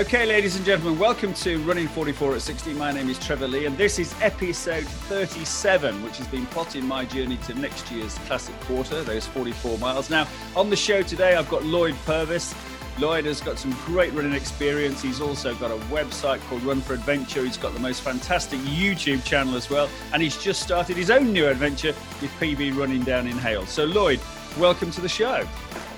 Okay, ladies and gentlemen, welcome to Running 44 at 60. My name is Trevor Lee, and this is episode 37, which has been plotting my journey to next year's Classic Quarter, those 44 miles. Now, on the show today, I've got Lloyd Purvis. Lloyd has got some great running experience. He's also got a website called Run for Adventure. He's got the most fantastic YouTube channel as well, and he's just started his own new adventure with PB Running down in Hayle. So, Lloyd, welcome to the show.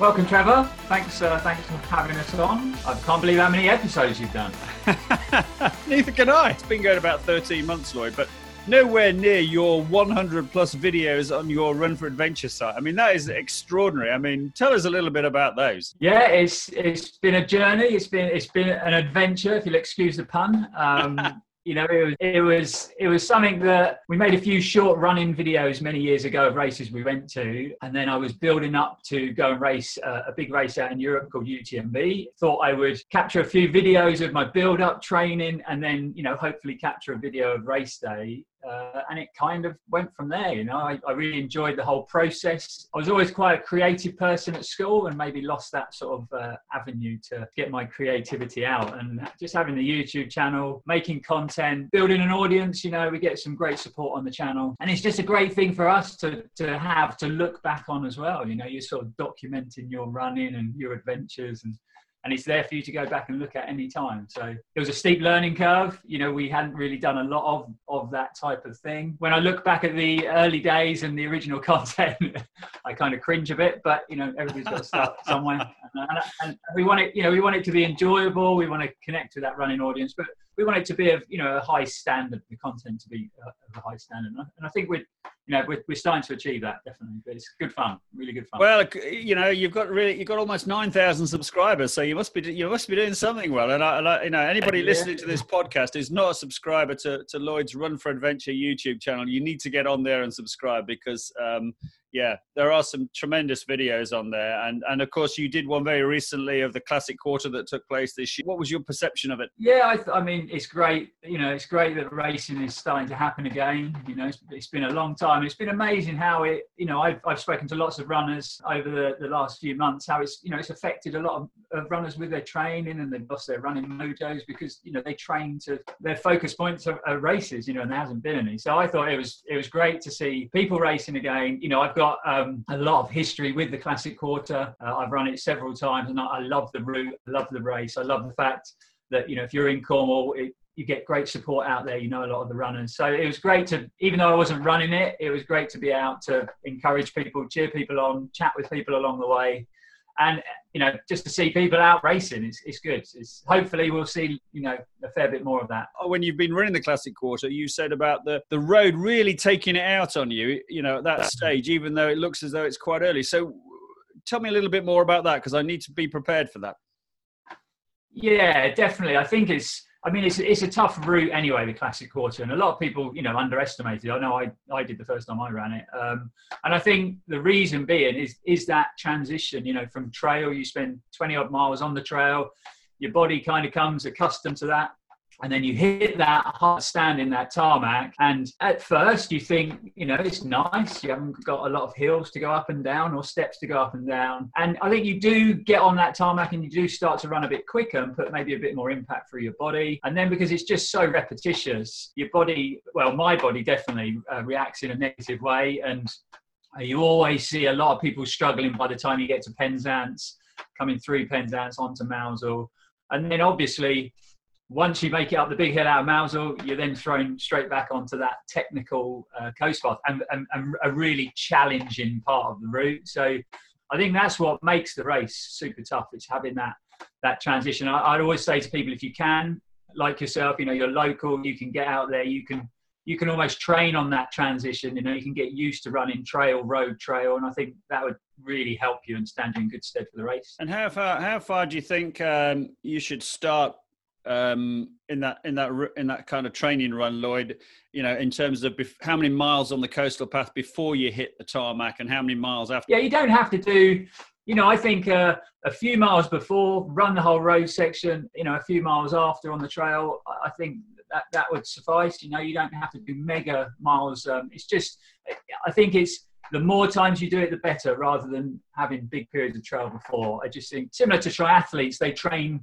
Welcome, Trevor. Thanks, uh, thanks for having us on. I can't believe how many episodes you've done. Neither can I. It's been going about 13 months, Lloyd, but nowhere near your 100 plus videos on your Run for Adventure site. I mean, that is extraordinary. I mean, tell us a little bit about those. Yeah, it's it's been a journey. It's been it's been an adventure, if you'll excuse the pun. Um, you know, it was it was it was something that we made a few short running videos many years ago of races we went to, and then I was building up to go and race uh, a big race out in Europe called UTMB. Thought I would capture a few videos of my build up training, and then you know hopefully capture a video of race day uh, and it kind of went from there. You know, I, I, really enjoyed the whole process. I was always quite a creative person at school, and maybe lost that sort of uh, avenue to get my creativity out. And just having the YouTube channel, making content, building an audience. You know, we get some great support on the channel, and it's just a great thing for us to to have to look back on as well. You know, you're sort of documenting your running and your adventures and and it's there for you to go back and look at any time. So it was a steep learning curve. You know, we hadn't really done a lot of, of that type of thing. When I look back at the early days and the original content, I kind of cringe a bit, but you know, everybody's got to start somewhere. And, and, and, we want it, you know, we want it to be enjoyable. We want to connect with that running audience, but we want it to be of, you know, a high standard, the content to be of a high standard. And I think we're, you know, we're, we're starting to achieve that definitely. But it's good fun, really good fun. Well, you know, you've got really, you've got almost nine thousand subscribers, so you must be, you must be doing something well. And I, and I you know, anybody yeah. listening to this podcast is not a subscriber to, to Lloyd's Run for Adventure YouTube channel. You need to get on there and subscribe because um, yeah, there are some tremendous videos on there, and and of course you did one very recently of the classic quarter that took place this year. What was your perception of it? Yeah, I, th- I mean it's great. You know, it's great that racing is starting to happen again. You know, it's, it's been a long time. It's been amazing how it. You know, I've I've spoken to lots of runners over the, the last few months. How it's you know it's affected a lot of, of runners with their training and they've lost their running motos because you know they train to their focus points are, are races. You know, and there hasn't been any. So I thought it was it was great to see people racing again. You know, I've got um, a lot of history with the Classic Quarter. Uh, I've run it several times, and I, I, love the route. I love the race. I love the fact that you know if you're in Cornwall, it, you get great support out there. You know a lot of the runners, so it was great to. Even though I wasn't running it, it was great to be out to encourage people, cheer people on, chat with people along the way and you know just to see people out racing it's, it's good. It's hopefully we'll see you know a fair bit more of that. Oh, when you've been running the classic quarter you said about the the road really taking it out on you you know at that stage even though it looks as though it's quite early. So tell me a little bit more about that because i need to be prepared for that. Yeah definitely. I think it's I mean, it's, it's a tough route anyway, the classic quarter, and a lot of people, you know, underestimate it. I know I, I did the first time I ran it, um, and I think the reason being is is that transition. You know, from trail, you spend twenty odd miles on the trail, your body kind of comes accustomed to that and then you hit that hard stand in that tarmac and at first you think you know it's nice you haven't got a lot of hills to go up and down or steps to go up and down. And i think you do get on that tarmac and you do start to run a bit quicker and put maybe a bit more impact through your body. And then because it's just so repetitious your body well my body definitely uh, reacts in a negative way. And you always see a lot of people struggling by the time you get to penzance coming through penzance onto Mousehole and then obviously once you make it up the big hill out of Mousehole, you're then thrown straight back onto that technical uh, coast path and, and, and, a really challenging part of the route. So I think that's what makes the race super tough. It's having that that transition. I, would always say to people, if you can, like yourself, you know, you're local, you can get out there, you can you can almost train on that transition. You know, you can get used to running trail, road, trail, and I think that would really help you and stand you in good stead for the race. And how far how far do you think um, you should start um, in that in that in that kind of training run, Lloyd? You know, in terms of bef- how many miles on the coastal path before you hit the tarmac, and how many miles after? Yeah, you don't have to do. You know, I think uh, a few miles before, run the whole road section. You know, a few miles after on the trail. I think that that would suffice. You know, you don't have to do mega miles. Um, it's just, I think it's the more times you do it, the better, rather than having big periods of trail before. I just think similar to triathletes, they train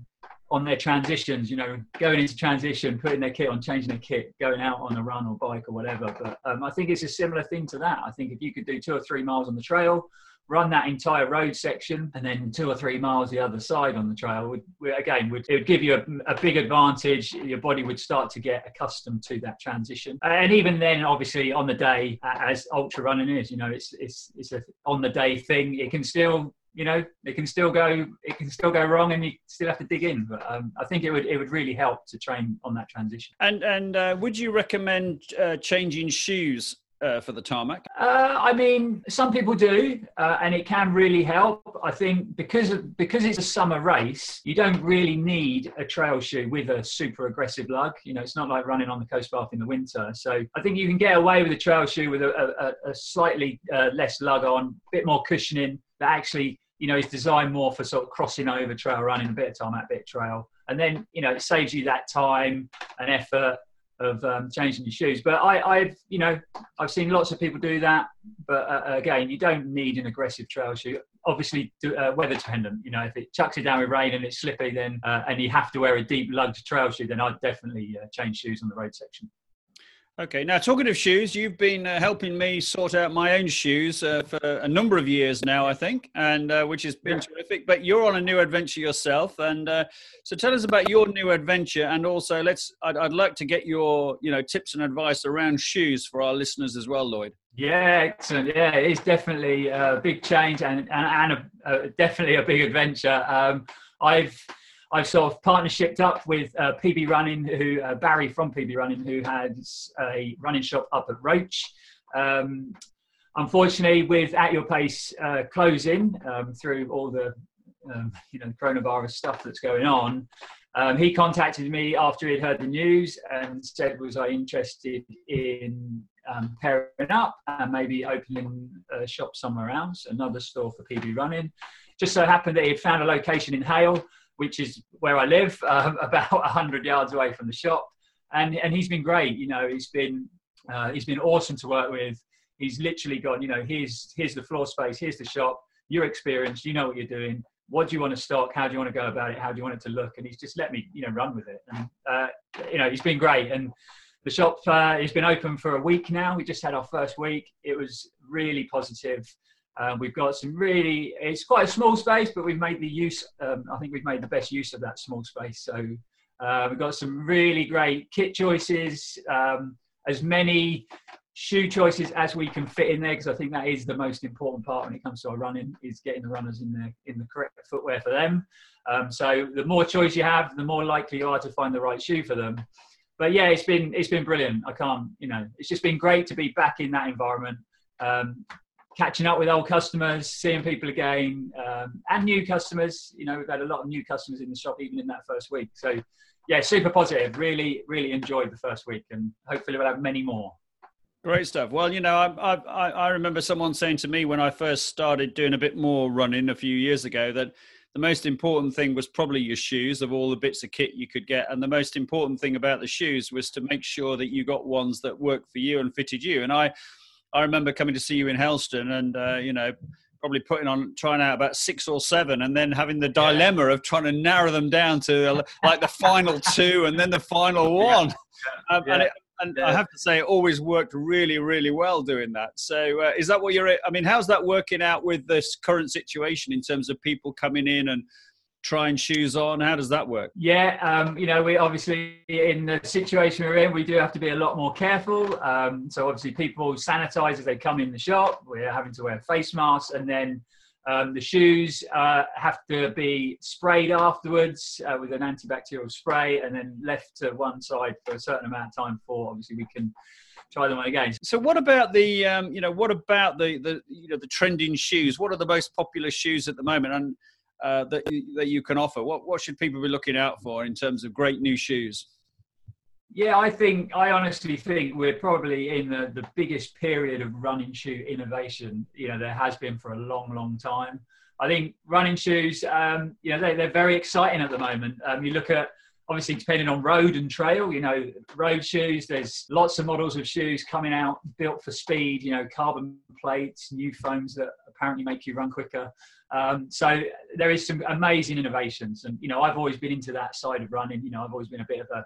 on their transitions, you know, going into transition, putting their kit on, changing their kit, going out on a run or bike or whatever. But um, I think it's a similar thing to that. I think if you could do two or three miles on the trail, run that entire road section and then two or three miles the other side on the trail would, again would it would give you a, a, big advantage your body would start to get accustomed to that transition and even then obviously on the day as ultra running is you know it's it's it's a on the day thing it can still you know it can still go it can still go wrong and you still have to dig in but um, i think it would it would really help to train on that transition and and uh, would you recommend uh, changing shoes uh, for the tarmac? Uh, I mean, some people do, uh, and it can really help. I think because of, because it's a summer race, you don't really need a trail shoe with a super aggressive lug. You know, it's not like running on the coast path in the winter. So I think you can get away with a trail shoe with a, a, a slightly uh, less lug on, a bit more cushioning that actually you know is designed more for sort of crossing over trail running, a bit of time tarmac, bit of trail, and then you know it saves you that time and effort of um, changing your shoes. But I, have you know, I've seen lots of people do that. But uh, again, you don't need an aggressive trail shoe. Obviously, uh, weather dependent. You know, if it chucks it down with rain and it's slippy, then uh, and you have to wear a deep lugged trail shoe, then I'd definitely uh, change shoes on the road section. Okay, now talking of shoes, you've been uh, helping me sort out my own shoes uh, for a number of years now, I think, and uh, which has been yeah. terrific. But you're on a new adventure yourself, and uh, so tell us about your new adventure, and also let's. I'd, I'd, like to get your, you know, tips and advice around shoes for our listeners as well, Lloyd. Yeah, excellent. Yeah, it's definitely a big change and and, and a, a, definitely a big adventure. Um, I've I've sort of partnershiped up with uh, PB Running, who uh, Barry from PB Running, who has a running shop up at Roche. Um, unfortunately, with At Your Pace uh, closing um, through all the um, you know coronavirus stuff that's going on, um, he contacted me after he'd heard the news and said, "Was I interested in um, pairing up and maybe opening a shop somewhere else, another store for PB Running?" Just so happened that he had found a location in Hayle which is where I live, um, about 100 yards away from the shop. And, and he's been great. You know, he's been, uh, he's been awesome to work with. He's literally gone, you know, here's, here's the floor space, here's the shop, you're experienced, you know what you're doing. What do you want to stock? How do you want to go about it? How do you want it to look? And he's just let me, you know, run with it. And, uh, you know, he's been great. And the shop uh, has been open for a week now. We just had our first week. It was really positive. Um, we've got some really, it's quite a small space, but we've made the use, um, I think we've made the best use of that small space. So uh, we've got some really great kit choices, um, as many shoe choices as we can fit in there, because I think that is the most important part when it comes to our running, is getting the runners in the, in the correct footwear for them. Um, so the more choice you have, the more likely you are to find the right shoe for them. But yeah, it's been, it's been brilliant. I can't, you know, it's just been great to be back in that environment. Um, catching up with old customers, seeing people again, um, and new customers. You know, we've had a lot of new customers in the shop even in that first week. So, yeah, super positive. Really, really enjoyed the first week, and hopefully we'll have many more. Great stuff. Well, you know, I, I, I remember someone saying to me when I first started doing a bit more running a few years ago that the most important thing was probably your shoes of all the bits of kit you could get and the most important thing about the shoes was to make sure that you got ones that worked for you and fitted you and i I remember coming to see you in Helston and, uh, you know, probably putting on trying out about six or seven and then having the dilemma of trying to narrow them down to uh, like the final two and then the final one yeah. Um, yeah. and, it, and yeah. i have to say it always worked really really well doing that so uh, is that what you're i mean how's that working out with this current situation in terms of people coming in and trying shoes on? How does that work? Yeah, um, you know, we obviously in the situation we're in, we do have to be a lot more careful. Um, so obviously, people sanitize as they come in the shop. We're having to wear face masks, and then um, the shoes uh, have to be sprayed afterwards uh, with an antibacterial spray, and then left to one side for a certain amount of time before obviously we can try them on again. So, what about the um, you know what about the the you know the trending shoes? What are the most popular shoes at the moment? And uh, that that you can offer? What what should people be looking out for in terms of great new shoes? Yeah, I think I honestly think we're probably in the, the biggest period of running shoe innovation. You know, there has been for a long, long time. I think running shoes, um, you know, they, they're very exciting at the moment. Um, you look at obviously depending on road and trail you know road shoes there's lots of models of shoes coming out built for speed you know carbon plates new foams that apparently make you run quicker um, so there is some amazing innovations, and you know I've always been into that side of running. You know I've always been a bit of a,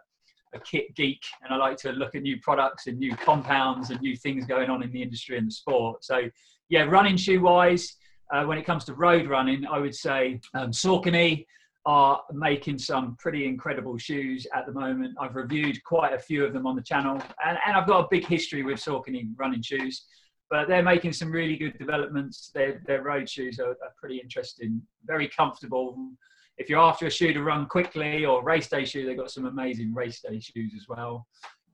a kit geek, and I like to look at new products and new compounds and new things going on in the industry and the sport. So yeah, running shoe wise, uh, when it comes to road running, I would say um, Saucony are making some pretty incredible shoes at the moment. I've reviewed quite a few of them on the channel, and, and I've got a big history with Saucony running shoes. But they're making some really good developments. Their, their road shoes are, are pretty interesting, very comfortable. If you're after a shoe to run quickly or race day shoe, they've got some amazing race day shoes as well.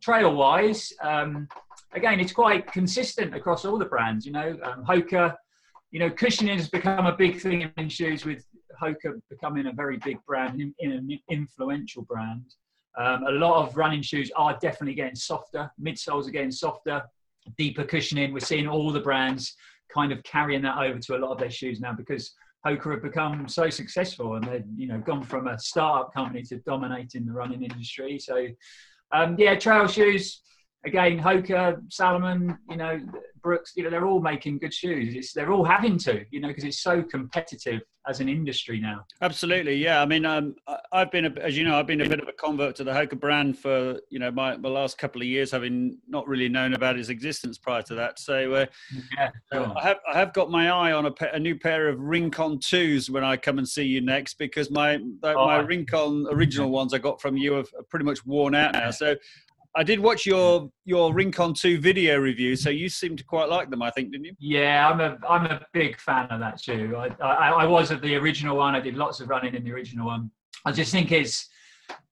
Trail wise, um, again, it's quite consistent across all the brands. You know, um, Hoka, you know, cushioning has become a big thing in shoes with Hoka becoming a very big brand, in, in an influential brand. Um, a lot of running shoes are definitely getting softer. Midsoles are getting softer, deeper cushioning. We're seeing all the brands kind of carrying that over to a lot of their shoes now because Hoka have become so successful and they've you know gone from a startup company to dominating the running industry. So um, yeah, trail shoes again, Hoka, Salomon, you know, Brooks, you know, they're all making good shoes. It's, they're all having to, you know, because it's so competitive as an industry now. Absolutely, yeah. I mean, um, I've been, a, as you know, I've been a bit of a convert to the Hoka brand for, you know, my, my last couple of years, having not really known about its existence prior to that. So, uh, yeah, sure. I have I have got my eye on a, a, new pair of Rincon twos when I come and see you next, because my oh, my Rincon original ones I got from you have pretty much worn out now. So I did watch your your Rincon Two video review, so you seemed to quite like them. I think, didn't you? Yeah, I'm a I'm a big fan of that shoe. I, I, I was of the original one. I did lots of running in the original one. I just think it's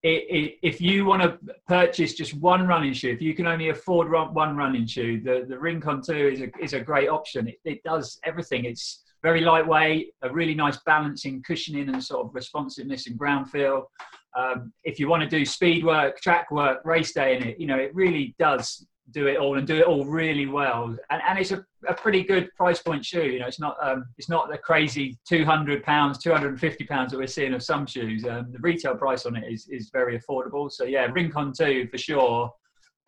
it, it, if you want to purchase just one running shoe, if you can only afford one running shoe, the the Rincon Two is a is a great option. It, it does everything. It's very lightweight, a really nice balancing cushioning and sort of responsiveness and ground feel. Um, if you want to do speed work, track work, race day in it, you know, it really does do it all and do it all really well. And, and it's a, a pretty good price point shoe. You know, it's not um, it's not the crazy two hundred pounds, two hundred and fifty pounds that we're seeing of some shoes. Um, the retail price on it is is very affordable. So yeah, Rincon two for sure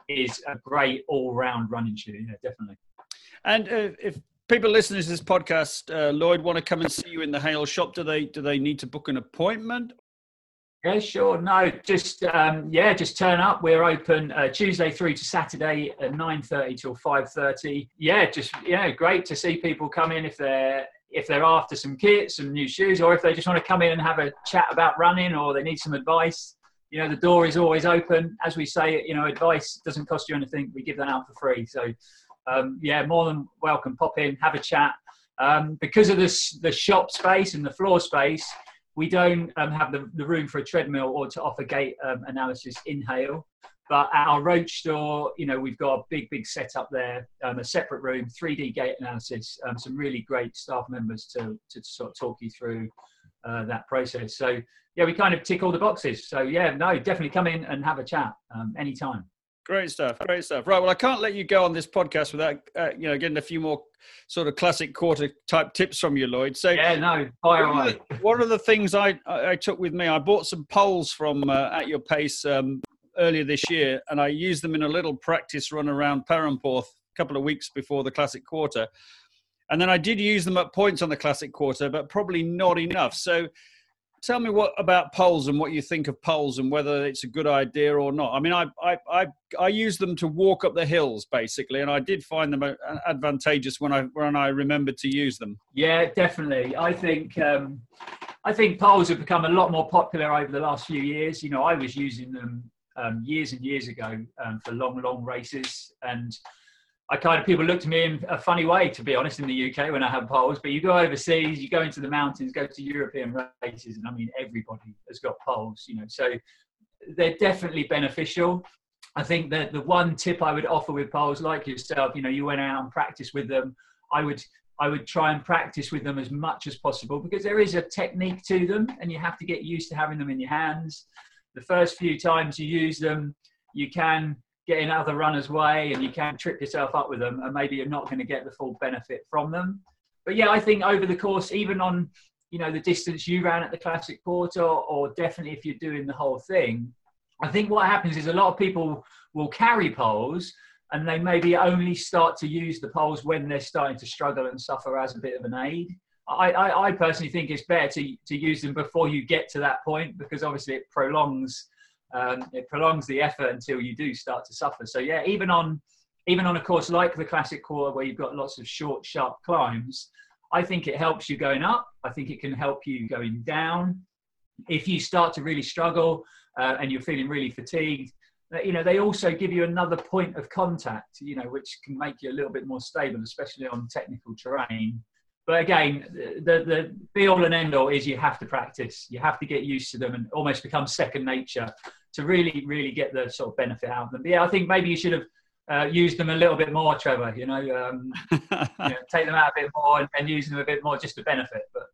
is a great all round running shoe. Yeah, definitely. And uh, if people listening to this podcast, uh, Lloyd, want to come and see you in the Hayle shop, do they do they need to book an appointment, yeah, sure. No, just um, yeah, just turn up. We're open uh, Tuesday through to Saturday at nine thirty till five thirty. Yeah, just yeah, great to see people come in if they're if they're after some kits, some new shoes, or if they just want to come in and have a chat about running, or they need some advice. You know, the door is always open. As we say, you know, advice doesn't cost you anything. We give that out for free. So, um, yeah, more than welcome. Pop in, have a chat. Um, because of this, the shop space and the floor space, we don't um, have the, the, room for a treadmill or to offer gait um, analysis in Hayle. But at our Roche store, you know, we've got a big, big setup there, um, a separate room, 3D gait analysis, um, some really great staff members to, to sort of talk you through uh, that process. So, yeah, we kind of tick all the boxes. So, yeah, no, definitely come in and have a chat um, anytime. Great stuff. Great stuff. Right. Well, I can't let you go on this podcast without, uh, you know, getting a few more sort of classic quarter type tips from you, Lloyd. So yeah, no, fire one, of the, one of the things I, I took with me, I bought some poles from uh, at your pace um, earlier this year, and I used them in a little practice run around Perranporth a couple of weeks before the classic quarter, and then I did use them at points on the classic quarter, but probably not enough. So tell me what about poles and what you think of poles and whether it's a good idea or not. I mean, I I I, I use them to walk up the hills basically, and I did find them advantageous when I when I remembered to use them. Yeah, definitely. I think um, I think poles have become a lot more popular over the last few years. You know, I was using them um, years and years ago um, for long, long races, and I kind of people look to me in a funny way, to be honest, in the UK when I have poles. But you go overseas, you go into the mountains, go to European races, and I mean everybody has got poles, you know. So they're definitely beneficial. I think that the one tip I would offer with poles, like yourself, you know, you went out and practiced with them. I would I would try and practice with them as much as possible because there is a technique to them, and you have to get used to having them in your hands. The first few times you use them, you can get in other runners' way and you can trip yourself up with them, and maybe you're not going to get the full benefit from them. But yeah, I think over the course, even on you know the distance you ran at the Classic Quarter, or definitely if you're doing the whole thing, I think what happens is a lot of people will carry poles and they maybe only start to use the poles when they're starting to struggle and suffer as a bit of an aid. I, I, I, personally think it's better to, to use them before you get to that point because obviously it prolongs um, it prolongs the effort until you do start to suffer. So yeah, even on even on a course like the classic core where you've got lots of short, sharp climbs, I think it helps you going up. I think it can help you going down. If you start to really struggle uh, and you're feeling really fatigued, uh, you know they also give you another point of contact, you know, which can make you a little bit more stable, especially on technical terrain. But again, the, the be all and end all is you have to practice. You have to get used to them and almost become second nature to really, really get the sort of benefit out of them. But yeah, I think maybe you should have uh, use them a little bit more, Trevor. You know, um, you know, take them out a bit more and, and, use them a bit more just to benefit. But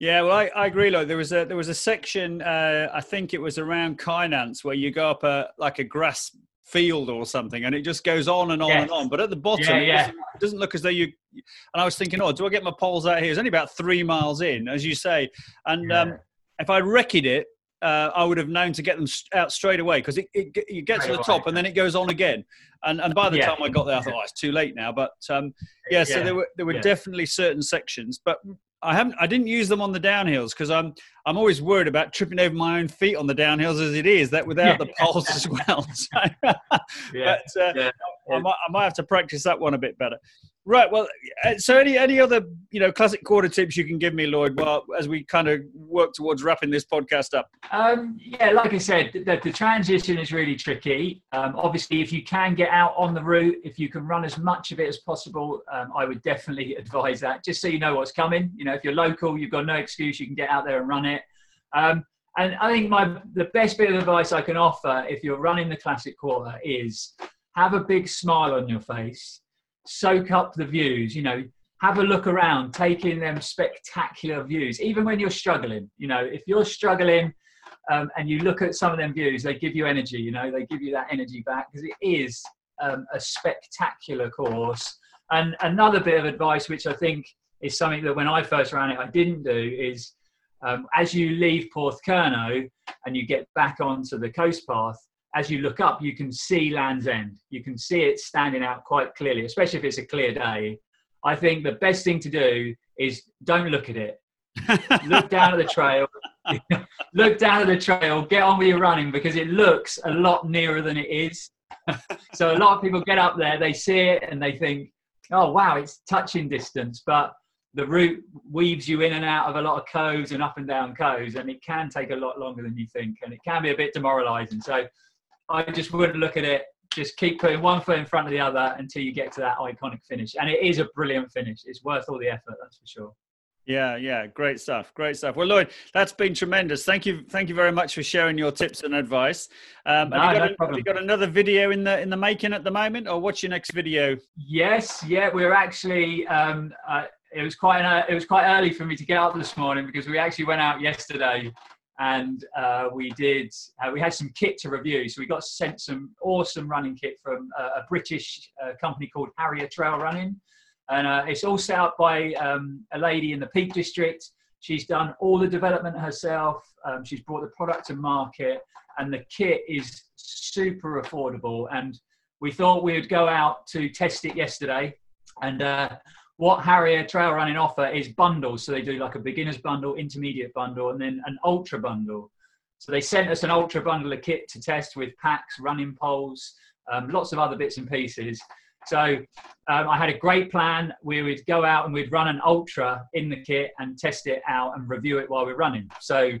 yeah, well, I, I agree. Like there was a there was a section, uh, I think it was around Kynance, where you go up a like a grass field or something, and it just goes on and on yes. and on. But at the bottom, yeah, yeah. It, doesn't, it, doesn't, look as though you. And I was thinking, oh, do I get my poles out here? It's only about three miles in, as you say, and yeah. um, if I wrecked it, uh, I would have known to get them out straight away because it, it, you get to the top and then it goes on again. And, and by the yeah. time I got there, I thought, oh, it's too late now. But um, yeah, yeah, so there were there were yeah. definitely certain sections, but I haven't I didn't use them on the downhills because I'm I'm always worried about tripping over my own feet on the downhills as it is that without the poles as well. So, but uh, I, might, I might have to practice that one a bit better. Right. Well, uh, so any any other you know classic quarter tips you can give me, Lloyd? Well, as we kind of work towards wrapping this podcast up. Um, yeah, like I said, the, the transition is really tricky. Um, obviously, if you can get out on the route, if you can run as much of it as possible, um, I would definitely advise that. Just so you know what's coming. You know, if you're local, you've got no excuse. You can get out there and run it. Um, and I think my the best bit of advice I can offer if you're running the classic quarter is have a big smile on your face soak up the views, you know, have a look around, take in them spectacular views, even when you're struggling. You know, if you're struggling um, and you look at some of them views, they give you energy, you know, they give you that energy back because it is um, a spectacular course. And another bit of advice, which I think is something that when I first ran it, I didn't do, is um, as you leave Porthcurno and you get back onto the coast path, as you look up, you can see Land's End. You can see it standing out quite clearly, especially if it's a clear day. I think the best thing to do is don't look at it. look down at the trail. look down at the trail. Get on with your running because it looks a lot nearer than it is. so a lot of people get up there, they see it, and they think, "Oh wow, it's touching distance." But the route weaves you in and out of a lot of coves and up and down coves, and it can take a lot longer than you think, and it can be a bit demoralising. So I just wouldn't look at it. Just keep putting one foot in front of the other until you get to that iconic finish. And it is a brilliant finish. It's worth all the effort, that's for sure. Yeah, yeah, great stuff, great stuff. Well, Lloyd, that's been tremendous. Thank you, thank you very much for sharing your tips and advice. Um, no, have, you got, no have you got another video in the in the making at the moment, or what's your next video? Yes, yeah, we're actually. Um, uh, it was quite an, it was quite early for me to get up this morning because we actually went out yesterday and uh, we did uh, we had some kit to review. So we got sent some awesome running kit from uh, a british uh, company called harrier trail running. And uh, it's all set up by um, a lady in the peak district. She's done all the development herself. Um, she's brought the product to market. And the kit is super affordable. And we thought we would go out to test it yesterday. And uh, what Harrier Trail Running offer is bundles. So they do like a beginner's bundle, intermediate bundle, and then an ultra bundle. So they sent us an ultra bundle of kit to test with packs, running poles, um, lots of other bits and pieces. So um, I had a great plan. We would go out and we'd run an ultra in the kit and test it out and review it while we're running. So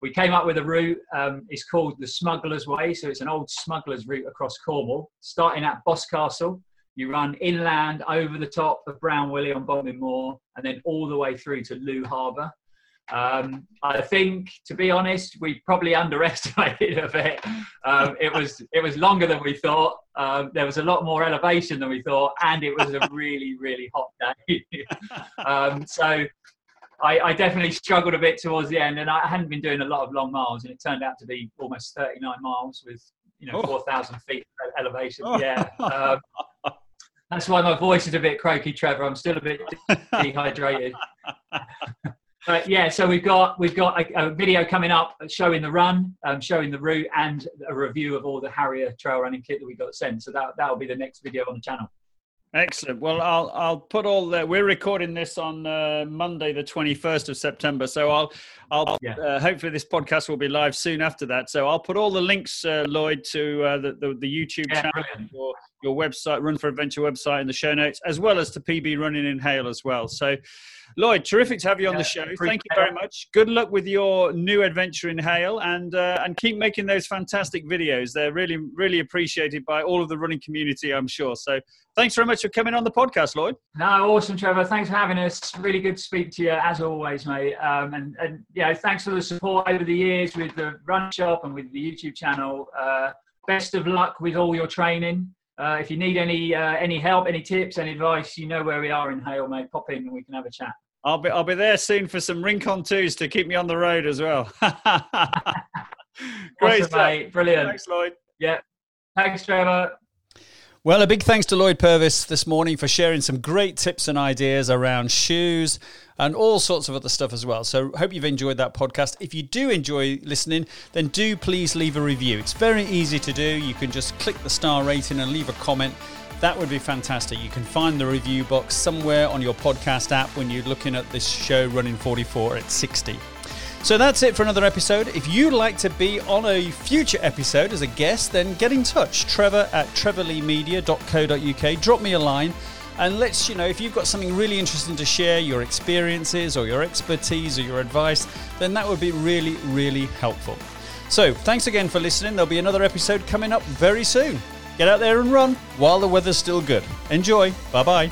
we came up with a route. Um, it's called the Smuggler's Way. So it's an old smuggler's route across Cornwall, starting at Boscastle you run inland over the top of Brown Willie on Bodmin Moor and then all the way through to Looe Harbour. Um, I think, to be honest, we probably underestimated a bit. Um, it was it was longer than we thought. Um, there was a lot more elevation than we thought, and it was a really really hot day. Um, so I, I, definitely struggled a bit towards the end, and I hadn't been doing a lot of long miles, and it turned out to be almost 39 miles with you know 4,000 feet elevation. Oh. Yeah. That's why my voice is a bit croaky, Trevor. I'm still a bit dehydrated. but yeah, so we've got we've got a, a video coming up showing the run, um, showing the route, and a review of all the Harrier trail running kit that we got sent. So that that will be the next video on the channel. Excellent. Well, I'll I'll put all the. We're recording this on uh, Monday, the twenty first of September. So I'll I'll yeah. uh, hopefully this podcast will be live soon after that. So I'll put all the links, uh, Lloyd, to uh, the, the, the YouTube yeah, channel, your your website, Run for Adventure website, in the show notes, as well as to PB Running in Hayle as well. So Lloyd, terrific to have you on yeah, the show. Thank you very much. Good luck with your new adventure in Hayle, and uh, and keep making those fantastic videos. They're really really appreciated by all of the running community, I'm sure. So thanks very much for coming on the podcast, Lloyd. No, awesome, Trevor. Thanks for having us. Really good to speak to you as always, mate. Um, and and yeah, thanks for the support over the years with the Run Shop and with the YouTube channel. Uh, best of luck with all your training. Uh, if you need any uh, any help, any tips, any advice, you know where we are in Hayle, mate. Pop in and we can have a chat. I'll be I'll be there soon for some Rincon twos to keep me on the road as well. Great awesome, mate. Brilliant. Thanks, Lloyd. Yeah. Thanks, Trevor. Well, a big thanks to Lloyd Purvis this morning for sharing some great tips and ideas around shoes and all sorts of other stuff as well. So, hope you've enjoyed that podcast. If you do enjoy listening, then do please leave a review. It's very easy to do. You can just click the star rating and leave a comment that would be fantastic. You can find the review box somewhere on your podcast app when you're looking at this show running 44 at 60. So that's it for another episode. If you'd like to be on a future episode as a guest, then get in touch. Trevor at trevorleemedia.co.uk. Drop me a line and let's, you know, if you've got something really interesting to share, your experiences or your expertise or your advice, then that would be really, really helpful. So thanks again for listening. There'll be another episode coming up very soon. Get out there and run while the weather's still good. Enjoy. Bye bye.